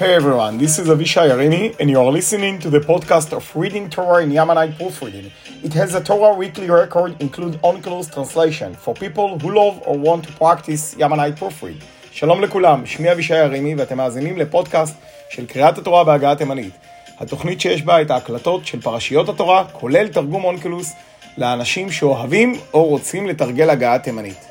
Hey everyone, this is Avishai Arimi, and you are listening to the podcast of Reading Torah in Yamanite Proofreading. It has a Torah weekly record, include on-close translation, for people who love or want to practice Yamanite Proofread. שלום לכולם, שמי אבישי ארימי ואתם מאזינים לפודקאסט של קריאת התורה בהגעה תימנית. התוכנית שיש בה את ההקלטות של פרשיות התורה, כולל תרגום אונקלוס, לאנשים שאוהבים או רוצים לתרגל הגעה תימנית.